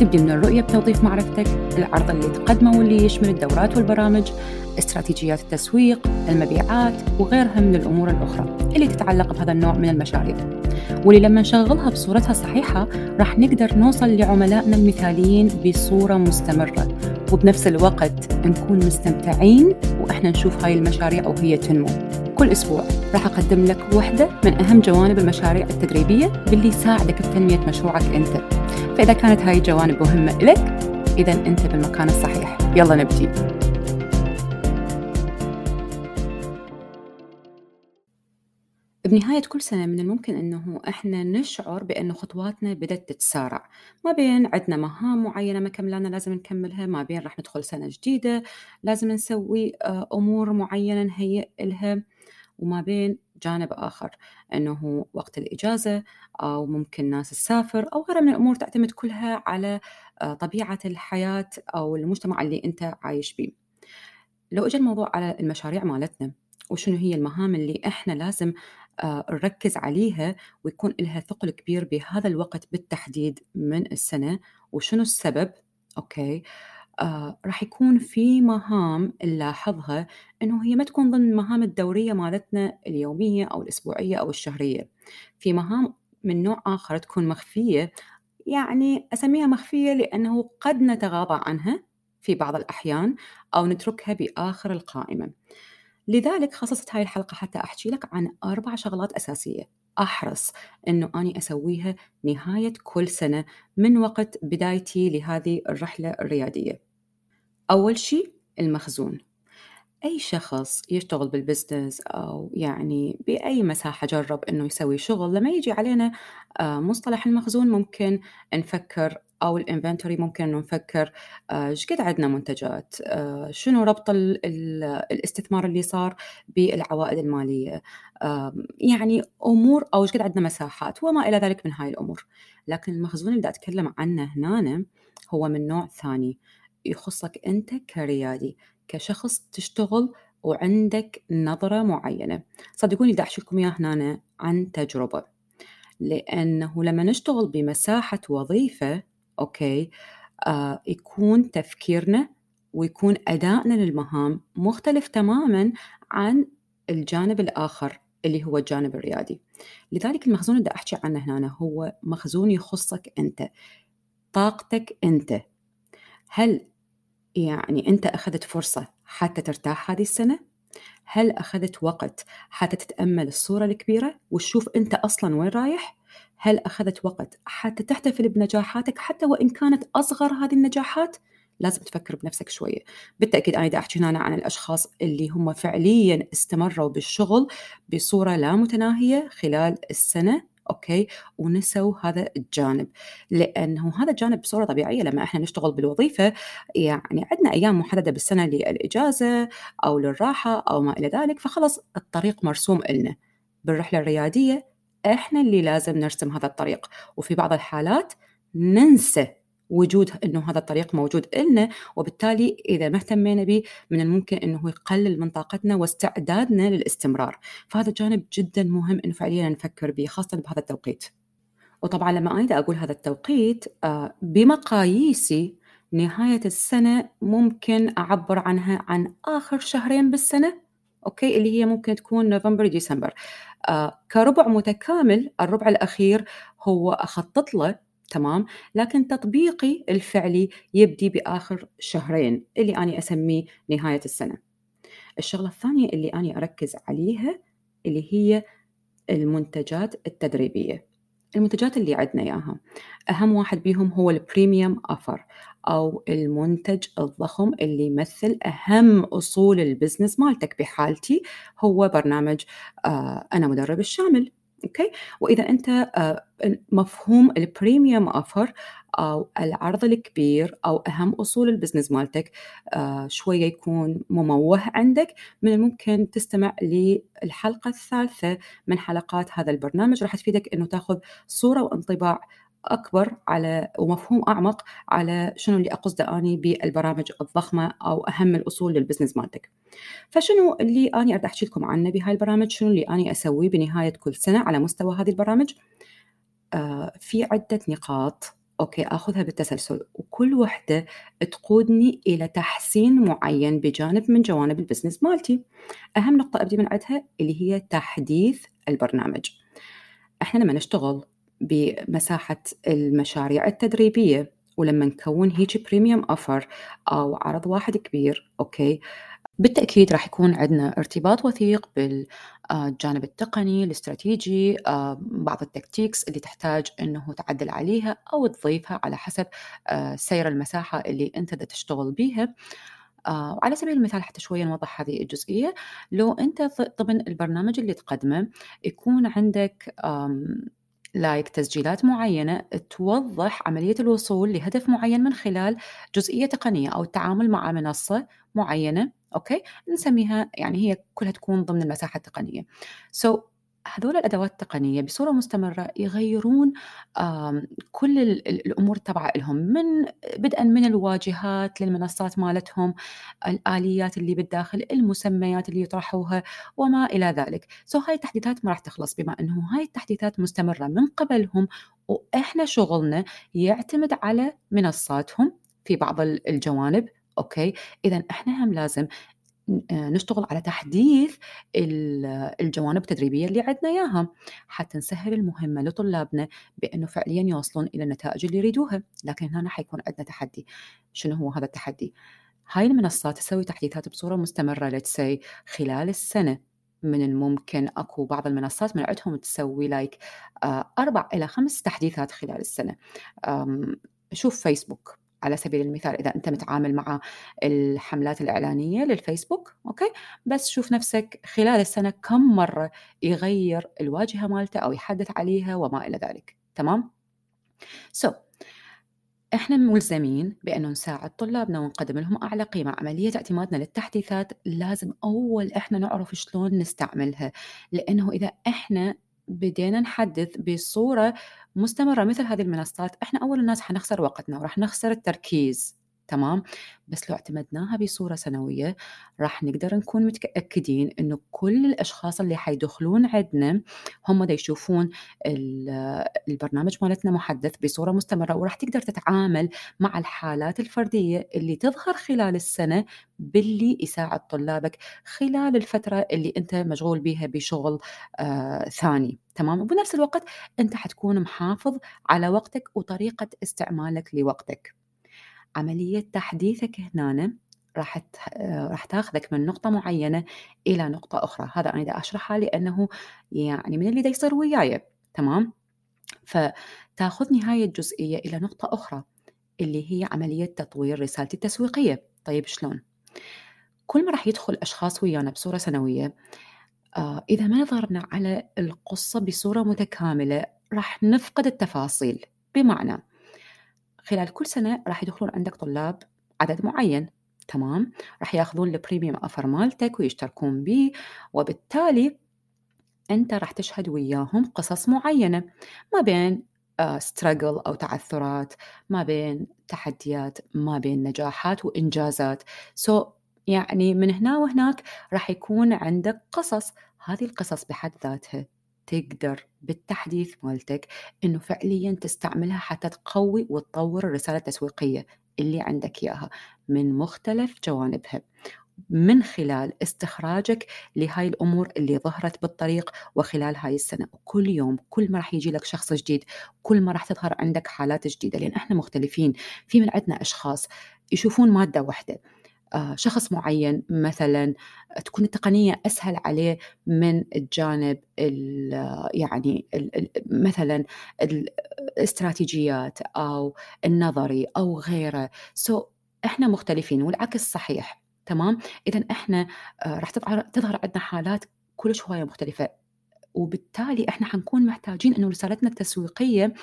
تبدي من الرؤية بتوظيف معرفتك العرض اللي تقدمه واللي يشمل الدورات والبرامج استراتيجيات التسويق المبيعات وغيرها من الأمور الأخرى اللي تتعلق بهذا النوع من المشاريع. واللي لما نشغلها بصورتها الصحيحة راح نقدر نوصل لعملائنا المثاليين بصورة مستمرة. وبنفس الوقت نكون مستمتعين وإحنا نشوف هاي المشاريع وهي تنمو. كل أسبوع راح أقدم لك وحدة من أهم جوانب المشاريع التدريبية باللي يساعدك بتنمية مشروعك أنت. فإذا كانت هاي الجوانب مهمة لك إذا أنت بالمكان الصحيح. يلا نبتدي بنهاية كل سنة من الممكن أنه إحنا نشعر بأنه خطواتنا بدأت تتسارع. ما بين عندنا مهام معينة مكملانة لازم نكملها ما بين راح ندخل سنة جديدة لازم نسوي آه، أمور معينة نهيئ لها وما بين جانب آخر أنه وقت الإجازة أو ممكن ناس تسافر أو غيرها من الأمور تعتمد كلها على آه، طبيعة الحياة أو المجتمع اللي أنت عايش بيه. لو اجى الموضوع على المشاريع مالتنا وشنو هي المهام اللي إحنا لازم آه، نركز عليها ويكون لها ثقل كبير بهذا الوقت بالتحديد من السنة وشنو السبب أوكي؟ آه راح يكون في مهام نلاحظها إنه هي ما تكون ضمن المهام الدورية مالتنا اليومية أو الأسبوعية أو الشهرية. في مهام من نوع آخر تكون مخفية يعني أسميها مخفية لأنه قد نتغاضى عنها في بعض الأحيان أو نتركها بآخر القائمة. لذلك خصصت هاي الحلقة حتى أحكي لك عن أربع شغلات أساسية. أحرص إنه أني أسويها نهاية كل سنة من وقت بدايتي لهذه الرحلة الريادية. أول شيء المخزون. أي شخص يشتغل بال business أو يعني بأي مساحة جرب إنه يسوي شغل لما يجي علينا آه، مصطلح المخزون ممكن نفكر أو ال inventory ممكن إنه نفكر آه، إيش قد عندنا منتجات؟ آه، شنو ربط الاستثمار اللي صار بالعوائد المالية؟ يعني أمور أو إيش قد عندنا مساحات؟ وما إلى ذلك من هاي الأمور. لكن المخزون اللي أتكلم عنه هنا هو من نوع ثاني. يخصك أنت كريادي كشخص تشتغل وعندك نظرة معينة. صدقوني بدي أحكي لكم إياه هنا عن تجربة. لأنه لما نشتغل بمساحة وظيفة أوكي آه يكون تفكيرنا ويكون أدائنا للمهام مختلف تماما عن الجانب الآخر اللي هو الجانب الريادي. لذلك المخزون اللي أحكي عنه هنا هو مخزون يخصك أنت طاقتك أنت. هل يعني أنت أخذت فرصة حتى ترتاح هذه السنة؟ هل أخذت وقت حتى تتأمل الصورة الكبيرة وتشوف أنت أصلا وين رايح؟ هل أخذت وقت حتى تحتفل بنجاحاتك حتى وإن كانت أصغر هذه النجاحات؟ لازم تفكر بنفسك شوية بالتأكيد أنا أحكي هنا عن الأشخاص اللي هم فعليا استمروا بالشغل بصورة لا متناهية خلال السنة أوكي؟ ونسوا هذا الجانب. لأنه هذا الجانب بصورة طبيعية لما إحنا نشتغل بالوظيفة يعني عندنا أيام محددة بالسنة للإجازة أو للراحة أو ما إلى ذلك فخلص الطريق مرسوم لنا بالرحلة الريادية إحنا اللي لازم نرسم هذا الطريق. وفي بعض الحالات ننسى وجود إنه هذا الطريق موجود لنا وبالتالي إذا ما اهتمينا به من الممكن إنه يقلل من طاقتنا واستعدادنا للاستمرار. فهذا جانب جدا مهم إنه فعليا نفكر به خاصة بهذا التوقيت. وطبعا لما أنا أقول هذا التوقيت آه، بمقاييسي نهاية السنة ممكن أعبر عنها عن آخر شهرين بالسنة أوكي؟ اللي هي ممكن تكون نوفمبر ديسمبر. آه كربع متكامل الربع الأخير هو أخطط له تمام؟ لكن تطبيقي الفعلي يبدي بآخر شهرين اللي أنا أسميه نهاية السنة. الشغلة الثانية اللي أنا أركز عليها اللي هي المنتجات التدريبية. المنتجات اللي عندنا إياها. أهم واحد بيهم هو ال premium offer أو المنتج الضخم اللي يمثل أهم أصول ال business مالتك بحالتي هو برنامج آه أنا مدرب الشامل. okay؟ وإذا أنت آه، مفهوم ال premium offer أو العرض الكبير أو أهم أصول ال business مالتك آه، شوية يكون مموه عندك من الممكن تستمع للحلقة الثالثة من حلقات هذا البرنامج. راح تفيدك أنه تأخذ صورة وانطباع أكبر على ومفهوم أعمق على شنو اللي أقصده أني بالبرامج الضخمة أو أهم الأصول لل business مالتك. فشنو اللي أني أريد أحكي لكم عنه بهاي البرامج؟ شنو اللي أني أسويه بنهاية كل سنة على مستوى هذه البرامج؟ آه في عدة نقاط okay آخذها بالتسلسل وكل وحدة تقودني إلى تحسين معين بجانب من جوانب ال business مالتي. أهم نقطة أبدي من عندها اللي هي تحديث البرنامج. إحنا لما نشتغل بمساحة المشاريع التدريبية. ولما نكون هيك premium offer أو عرض واحد كبير okay؟ بالتأكيد راح يكون عندنا ارتباط وثيق بالجانب التقني الاستراتيجي بعض ال tactics اللي تحتاج إنه تعدل عليها أو تضيفها على حسب سير المساحة اللي أنت دا تشتغل بيها. وعلى سبيل المثال حتى شوية نوضح هذه الجزئية. لو أنت ضمن البرنامج اللي تقدمه يكون عندك like تسجيلات معينة توضح عملية الوصول لهدف معين من خلال جزئية تقنية أو التعامل مع منصة معينة okay؟ نسميها يعني هي كلها تكون ضمن المساحة التقنية. So هذول الأدوات التقنية بصورة مستمرة يغيرون كل الأمور تبع لهم من بدءا من الواجهات للمنصات مالتهم الآليات اللي بالداخل المسميات اللي يطرحوها وما إلى ذلك. so هاي التحديثات ما راح تخلص بما إنه هاي التحديثات مستمرة من قبلهم وإحنا شغلنا يعتمد على منصاتهم في بعض الجوانب okay؟ اذا إحنا هم لازم نشتغل على تحديث الجوانب التدريبية اللي عندنا إياها حتى نسهل المهمة لطلابنا بأنه فعليا يوصلون إلى النتائج اللي يريدوها لكن هنا حيكون عندنا تحدي. شنو هو هذا التحدي؟ هاي المنصات تسوي تحديثات بصورة مستمرة لتسي خلال السنة. من الممكن أكو بعض المنصات من عندهم تسوي like آه، أربع إلى خمس تحديثات خلال السنة. شوف فيسبوك على سبيل المثال إذا أنت متعامل مع الحملات الإعلانية للفيسبوك okay؟ بس شوف نفسك خلال السنة كم مرة يغير الواجهة مالته أو يحدث عليها وما إلى ذلك. تمام؟ سو so, إحنا ملزمين بأنه نساعد طلابنا ونقدم لهم أعلى قيمة. عملية اعتمادنا للتحديثات لازم أول إحنا نعرف شلون نستعملها. لأنه إذا إحنا بدينا نحدث بصورة مستمرة مثل هذه المنصات إحنا أول الناس حنخسر وقتنا وراح نخسر التركيز. تمام؟ بس لو اعتمدناها بصورة سنوية راح نقدر نكون متأكدين إنه كل الأشخاص اللي حيدخلون عندنا هم دا يشوفون البرنامج مالتنا محدث بصورة مستمرة وراح تقدر تتعامل مع الحالات الفردية اللي تظهر خلال السنة باللي يساعد طلابك خلال الفترة اللي أنت مشغول بها بشغل آه ثاني. تمام؟ وبنفس الوقت أنت حتكون محافظ على وقتك وطريقة استعمالك لوقتك. عملية تحديثك هنا راح راح تاخذك من نقطة معينة إلى نقطة أخرى، هذا أنا دا أشرحها لأنه يعني من اللي دا يصير وياي تمام؟ فتاخذني هاي الجزئية إلى نقطة أخرى اللي هي عملية تطوير رسالتي التسويقية، طيب شلون؟ كل ما راح يدخل أشخاص ويانا بصورة سنوية آه إذا ما نظرنا على القصة بصورة متكاملة راح نفقد التفاصيل بمعنى خلال كل سنة راح يدخلون عندك طلاب عدد معين تمام؟ راح ياخذون ال premium offer مالتك ويشتركون به وبالتالي أنت راح تشهد وياهم قصص معينة ما بين struggle آه، أو تعثرات ما بين تحديات ما بين نجاحات وإنجازات. so so, يعني من هنا وهناك راح يكون عندك قصص هذه القصص بحد ذاتها. تقدر بالتحديث مالتك إنه فعليا تستعملها حتى تقوي وتطور الرسالة التسويقية اللي عندك إياها من مختلف جوانبها. من خلال استخراجك لهاي الأمور اللي ظهرت بالطريق وخلال هاي السنة. وكل يوم كل ما راح يجي لك شخص جديد كل ما راح تظهر عندك حالات جديدة لأن إحنا مختلفين. في من عندنا أشخاص يشوفون مادة واحدة شخص معين مثلا تكون التقنية أسهل عليه من الجانب ال يعني ال مثلا الاستراتيجيات أو النظري أو غيره. سو so, إحنا مختلفين والعكس صحيح تمام؟ إذا إحنا آه، راح تظهر تظهر عندنا حالات كلش هواية مختلفة. وبالتالي إحنا حنكون محتاجين إنه رسالتنا التسويقية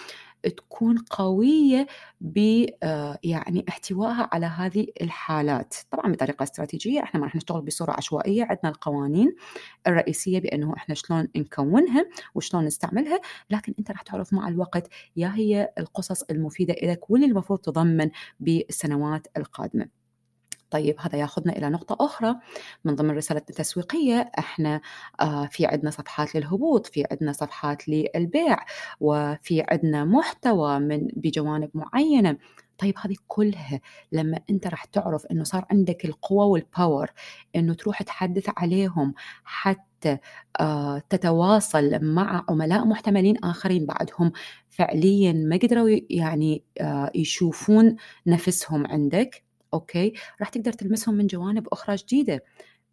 تكون قوية ب آه، يعني احتوائها على هذه الحالات، طبعًا بطريقة استراتيجية، إحنا ما راح نشتغل بصورة عشوائية، عندنا القوانين الرئيسية بأنه إحنا شلون نكونها وشلون نستعملها، لكن أنت راح تعرف مع الوقت يا هي القصص المفيدة إلك واللي المفروض تُضمّن بالسنوات القادمة. طيب هذا ياخذنا إلى نقطة أخرى من ضمن رسالتنا التسويقية إحنا آه، في عندنا صفحات للهبوط، في عندنا صفحات للبيع، وفي عندنا محتوى من بجوانب معينة. طيب هذه كلها لما أنت راح تعرف إنه صار عندك القوة وال power إنه تروح تحدث عليهم حتى آه، تتواصل مع عملاء محتملين آخرين بعدهم فعليا ما قدروا يعني آه، يشوفون نفسهم عندك okay، راح تقدر تلمسهم من جوانب أخرى جديدة،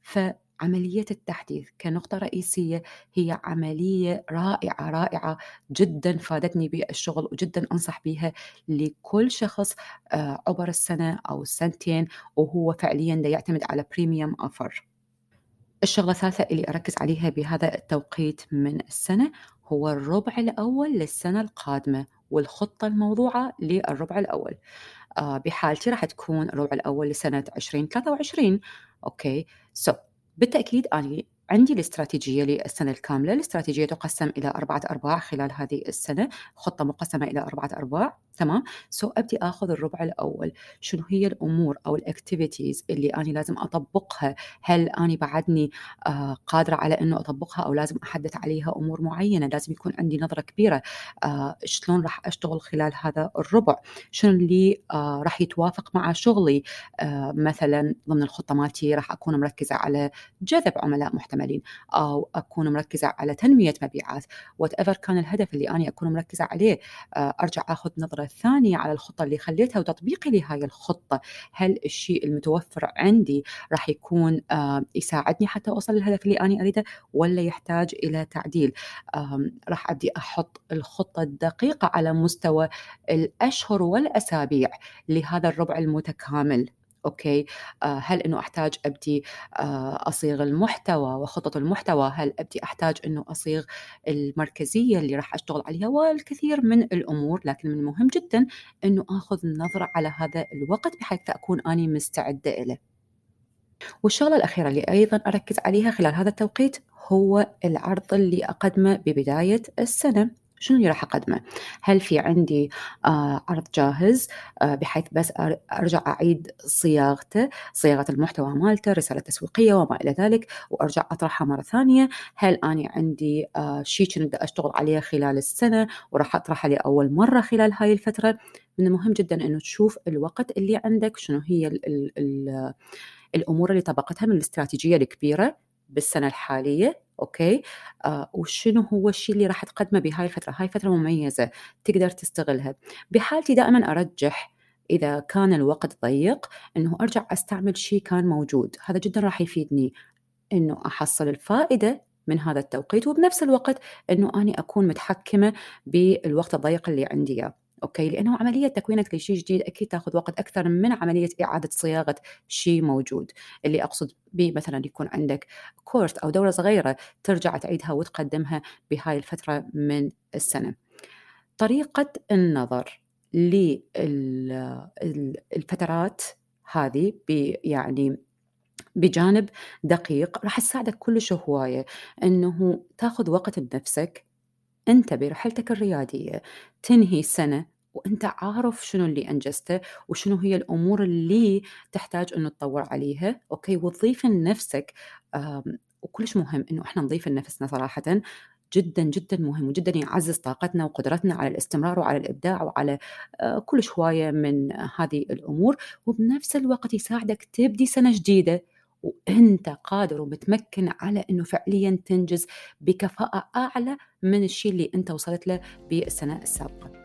فعملية التحديث كنقطة رئيسية هي عملية رائعة، رائعة جدًا فادتني بالشغل وجدًا أنصح بيها لكل شخص آه، عُبر السنة أو السنتين وهو فعليًا دا يعتمد على premium offer. الشغلة الثالثة اللي أركز عليها بهذا التوقيت من السنة هو الربع الأول للسنة القادمة والخطة الموضوعة للربع الأول. آه، بحالتي راح تكون الربع الأول لسنة 2023 okay. so so, بالتأكيد أنا عندي الاستراتيجية للسنة الكاملة. الاستراتيجية تقسم إلى أربعة أرباع خلال هذه السنة. خطة مقسمة إلى أربعة أرباع. تمام؟ so so, أبدي أخذ الربع الأول. شنو هي الأمور أو ال activities اللي أنا لازم أطبقها؟ هل أنا بعدني آه قادرة على أنه أطبقها أو لازم أحدث عليها أمور معينة؟ لازم يكون عندي نظرة كبيرة آه شلون راح أشتغل خلال هذا الربع؟ شنو اللي آه راح يتوافق مع شغلي؟ آه مثلا ضمن الخطة مالتي راح أكون مركزة على جذب عملاء محتملين أو أكون مركزة على تنمية مبيعات. whatever كان الهدف اللي أنا أكون مركزة عليه آه أرجع أخذ نظرة الثانية على الخطة اللي خليتها وتطبيقي لهاي الخطة. هل الشيء المتوفر عندي راح يكون آه، يساعدني حتى أوصل للهدف اللي أنا أريده ولا يحتاج إلى تعديل؟ راح أبدي أحط الخطة الدقيقة على مستوى الأشهر والأسابيع لهذا الربع المتكامل. أوكي. آه، هل إنه أحتاج أبدي آه، أصيغ المحتوى وخطط المحتوى؟ هل أبدي أحتاج إنه أصيغ المركزية اللي راح أشتغل عليها؟ والكثير من الأمور لكن من المهم جدا إنه آخذ نظرة على هذا الوقت بحيث أكون أني مستعدة إليه. والشغلة الأخيرة اللي أيضا أركز عليها خلال هذا التوقيت هو العرض اللي أقدمه ببداية السنة. شنو اللي راح أقدمه؟ هل في عندي آه عرض جاهز؟ آه بحيث بس أرجع أعيد صياغته صياغة المحتوى مالته رسالة تسويقية وما إلى ذلك وأرجع أطرحها مرة ثانية. هل أنا عندي آه شيء كنت أشتغل عليه خلال السنة وراح أطرحه لأول مرة خلال هاي الفترة؟ من المهم جدا أنه تشوف الوقت اللي عندك شنو هي ال ال ال الأمور اللي طبقتها من الاستراتيجية الكبيرة بالسنة الحالية. okay؟ آه وشنو هو الشيء اللي راح تقدمه بهاي الفترة؟ هاي فترة مميزة تقدر تستغلها. بحالتي دائما أرجح إذا كان الوقت ضيق إنه أرجع أستعمل شيء كان موجود. هذا جدا راح يفيدني إنه أحصل الفائدة من هذا التوقيت وبنفس الوقت إنه أني أكون متحكمة بالوقت الضيق اللي عندي إياه. okay لأنه عملية تكوينك لشيء جديد أكيد تأخذ وقت أكثر من عملية إعادة صياغة شيء موجود. اللي أقصد به مثلا يكون عندك كورس أو دورة صغيرة ترجع تعيدها وتقدمها بهاي الفترة من السنة. طريقة النظر للفترات هذه يعني بجانب دقيق راح تساعدك كلش هواية إنه تأخذ وقت بنفسك انت برحلتك الريادية تنهي سنة وأنت عارف شنو اللي أنجزته وشنو هي الأمور اللي تحتاج إنه تطور عليها. أوكي؟ وتضيف لنفسك وكلش مهم إنه إحنا نضيف لنفسنا صراحة. جدا جدا مهم وجدا يعزز طاقتنا وقدرتنا على الاستمرار وعلى الإبداع وعلى آه، كل شوية من هذه الأمور. وبنفس الوقت يساعدك تبدي سنة جديدة. وأنت قادر ومتمكن على إنه فعليا تنجز بكفاءة أعلى من الشيء اللي أنت وصلت له بالسنة السابقة.